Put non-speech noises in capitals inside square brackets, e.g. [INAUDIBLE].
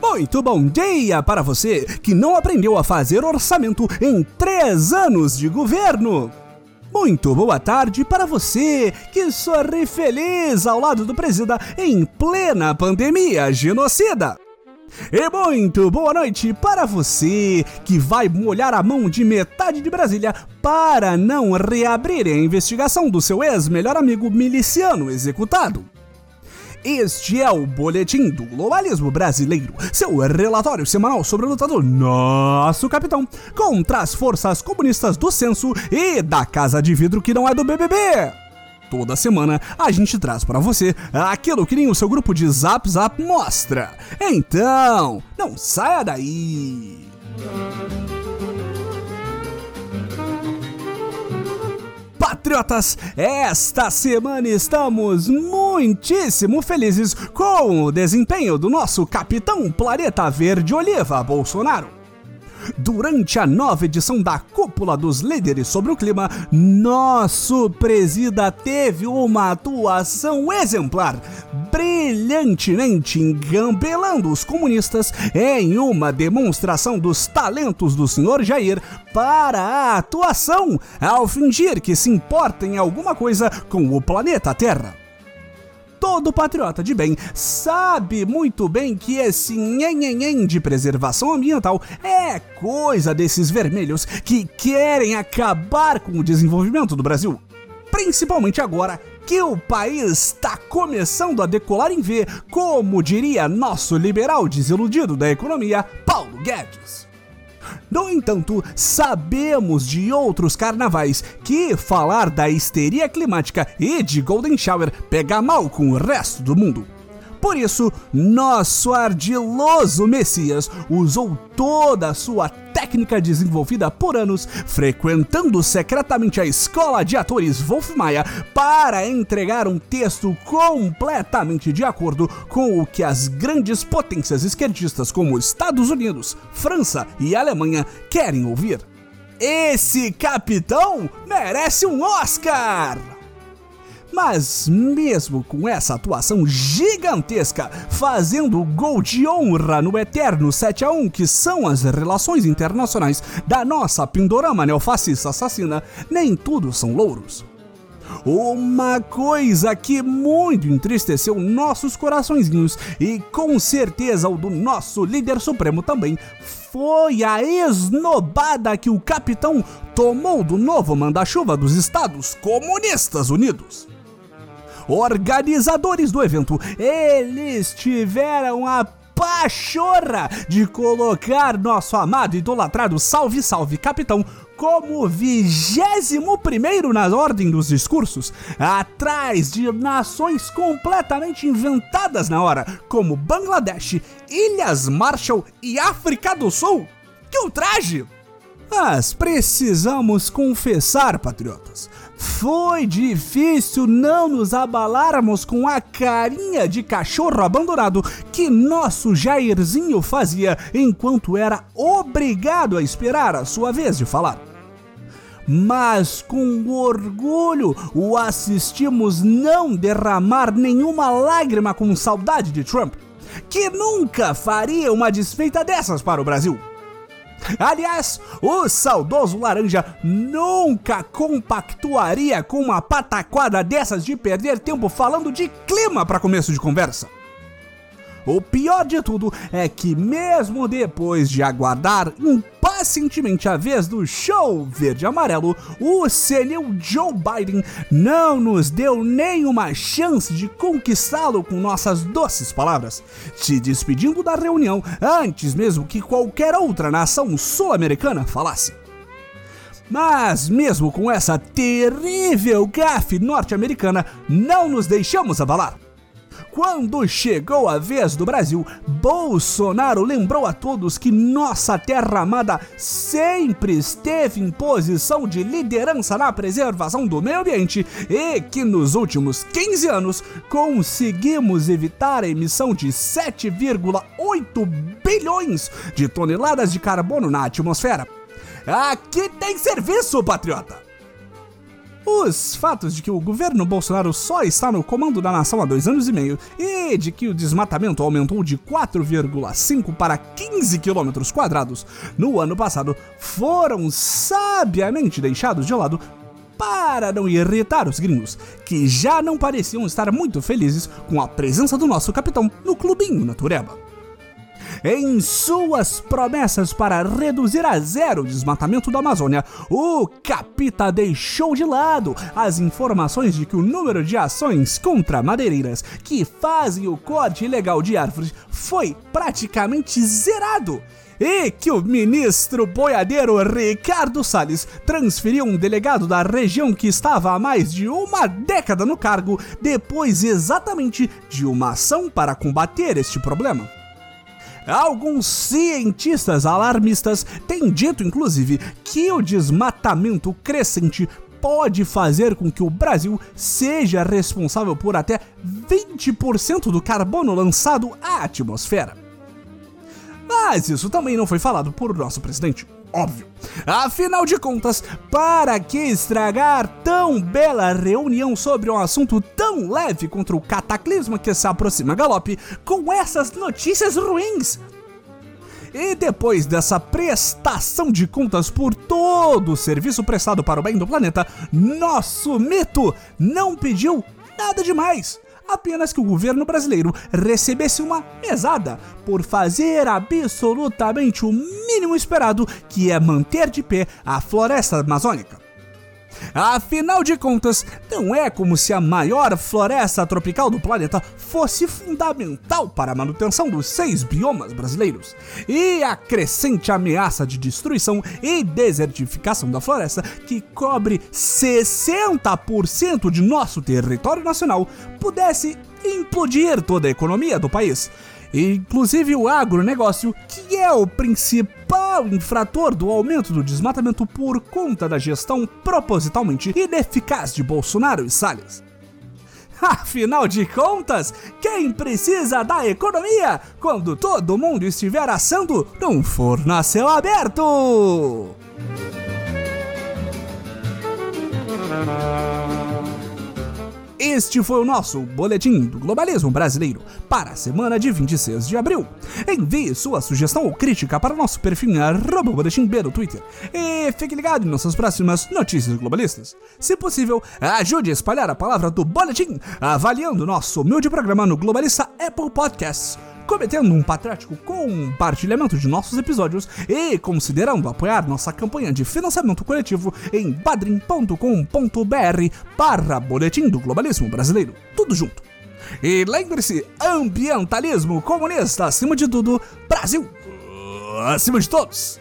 Muito bom dia para você que não aprendeu a fazer orçamento em três anos de governo. Muito boa tarde para você que sorri feliz ao lado do presida em plena pandemia genocida. E muito boa noite para você que vai molhar a mão de metade de Brasília para não reabrir a investigação do seu ex-melhor amigo miliciano executado. Este é o Boletim do Globalismo Brasileiro, seu relatório semanal sobre o lutador Nosso Capitão contra as forças comunistas do censo e da Casa de Vidro que não é do BBB. Toda semana a gente traz para você aquilo que nem o seu grupo de Zap Zap mostra. Então, não saia daí! Patriotas, esta semana estamos muitíssimo felizes com o desempenho do nosso capitão Planeta Verde Oliva Bolsonaro. Durante a nova edição da Cúpula dos Líderes sobre o Clima, nosso presida teve uma atuação exemplar, brilhantemente engambelando os comunistas em uma demonstração dos talentos do senhor Jair para a atuação, ao fingir que se importa em alguma coisa com o planeta Terra todo patriota de bem sabe muito bem que esse nhenhenhen de preservação ambiental é coisa desses vermelhos que querem acabar com o desenvolvimento do Brasil. Principalmente agora que o país está começando a decolar em V, como diria nosso liberal desiludido da economia, Paulo Guedes. No entanto, sabemos de outros carnavais que falar da histeria climática e de Golden Shower pega mal com o resto do mundo. Por isso, nosso ardiloso Messias usou toda a sua técnica desenvolvida por anos, frequentando secretamente a escola de atores Wolf Maia para entregar um texto completamente de acordo com o que as grandes potências esquerdistas como Estados Unidos, França e Alemanha querem ouvir. Esse capitão merece um Oscar! Mas mesmo com essa atuação gigantesca, fazendo gol de honra no eterno 7 a 1 que são as relações internacionais da nossa pindorama neofascista assassina, nem tudo são louros. Uma coisa que muito entristeceu nossos coraçõezinhos e com certeza o do nosso líder supremo também foi a esnobada que o capitão tomou do novo manda-chuva dos Estados Comunistas Unidos organizadores do evento, eles tiveram a pachorra de colocar nosso amado idolatrado Salve Salve Capitão como vigésimo primeiro na ordem dos discursos, atrás de nações completamente inventadas na hora, como Bangladesh, Ilhas Marshall e África do Sul. Que ultraje! Mas precisamos confessar, patriotas, foi difícil não nos abalarmos com a carinha de cachorro abandonado que nosso Jairzinho fazia enquanto era obrigado a esperar a sua vez de falar. Mas com orgulho o assistimos não derramar nenhuma lágrima com saudade de Trump, que nunca faria uma desfeita dessas para o Brasil. Aliás, o saudoso Laranja nunca compactuaria com uma pataquada dessas de perder tempo falando de clima para começo de conversa. O pior de tudo é que, mesmo depois de aguardar impacientemente a vez do show verde-amarelo, o senil Joe Biden não nos deu nenhuma chance de conquistá-lo com nossas doces palavras, se despedindo da reunião antes mesmo que qualquer outra nação sul-americana falasse. Mas, mesmo com essa terrível gafe norte-americana, não nos deixamos abalar. Quando chegou a vez do Brasil, Bolsonaro lembrou a todos que nossa terra amada sempre esteve em posição de liderança na preservação do meio ambiente e que nos últimos 15 anos conseguimos evitar a emissão de 7,8 bilhões de toneladas de carbono na atmosfera. Aqui tem serviço, patriota! Os fatos de que o governo Bolsonaro só está no comando da nação há dois anos e meio e de que o desmatamento aumentou de 4,5 para 15 quilômetros quadrados no ano passado foram sabiamente deixados de lado para não irritar os gringos, que já não pareciam estar muito felizes com a presença do nosso capitão no clubinho Natureba em suas promessas para reduzir a zero o desmatamento da Amazônia, o Capita deixou de lado as informações de que o número de ações contra madeireiras que fazem o corte ilegal de árvores foi praticamente zerado e que o ministro boiadeiro Ricardo Salles transferiu um delegado da região que estava há mais de uma década no cargo depois exatamente de uma ação para combater este problema. Alguns cientistas alarmistas têm dito, inclusive, que o desmatamento crescente pode fazer com que o Brasil seja responsável por até 20% do carbono lançado à atmosfera. Mas isso também não foi falado por nosso presidente óbvio. Afinal de contas, para que estragar tão bela reunião sobre um assunto tão leve contra o cataclisma que se aproxima galope com essas notícias ruins? E depois dessa prestação de contas por todo o serviço prestado para o bem do planeta, nosso mito não pediu nada demais apenas que o governo brasileiro recebesse uma mesada por fazer absolutamente o mínimo esperado, que é manter de pé a floresta amazônica. Afinal de contas, não é como se a maior floresta tropical do planeta fosse fundamental para a manutenção dos seis biomas brasileiros. E a crescente ameaça de destruição e desertificação da floresta, que cobre 60% de nosso território nacional, pudesse implodir toda a economia do país inclusive o agronegócio, que é o principal infrator do aumento do desmatamento por conta da gestão propositalmente ineficaz de Bolsonaro e Salles. [LAUGHS] Afinal de contas, quem precisa da economia quando todo mundo estiver assando num forno a céu aberto? [LAUGHS] Este foi o nosso Boletim do Globalismo Brasileiro para a semana de 26 de abril. Envie sua sugestão ou crítica para o nosso perfil em Boletim B no Twitter. E fique ligado em nossas próximas notícias globalistas. Se possível, ajude a espalhar a palavra do Boletim avaliando nosso humilde programa no Globalista Apple Podcasts cometendo um patriótico compartilhamento de nossos episódios e considerando apoiar nossa campanha de financiamento coletivo em padrim.com.br barra Boletim do Globalismo Brasileiro. Tudo junto. E lembre-se, ambientalismo comunista acima de tudo, Brasil acima de todos.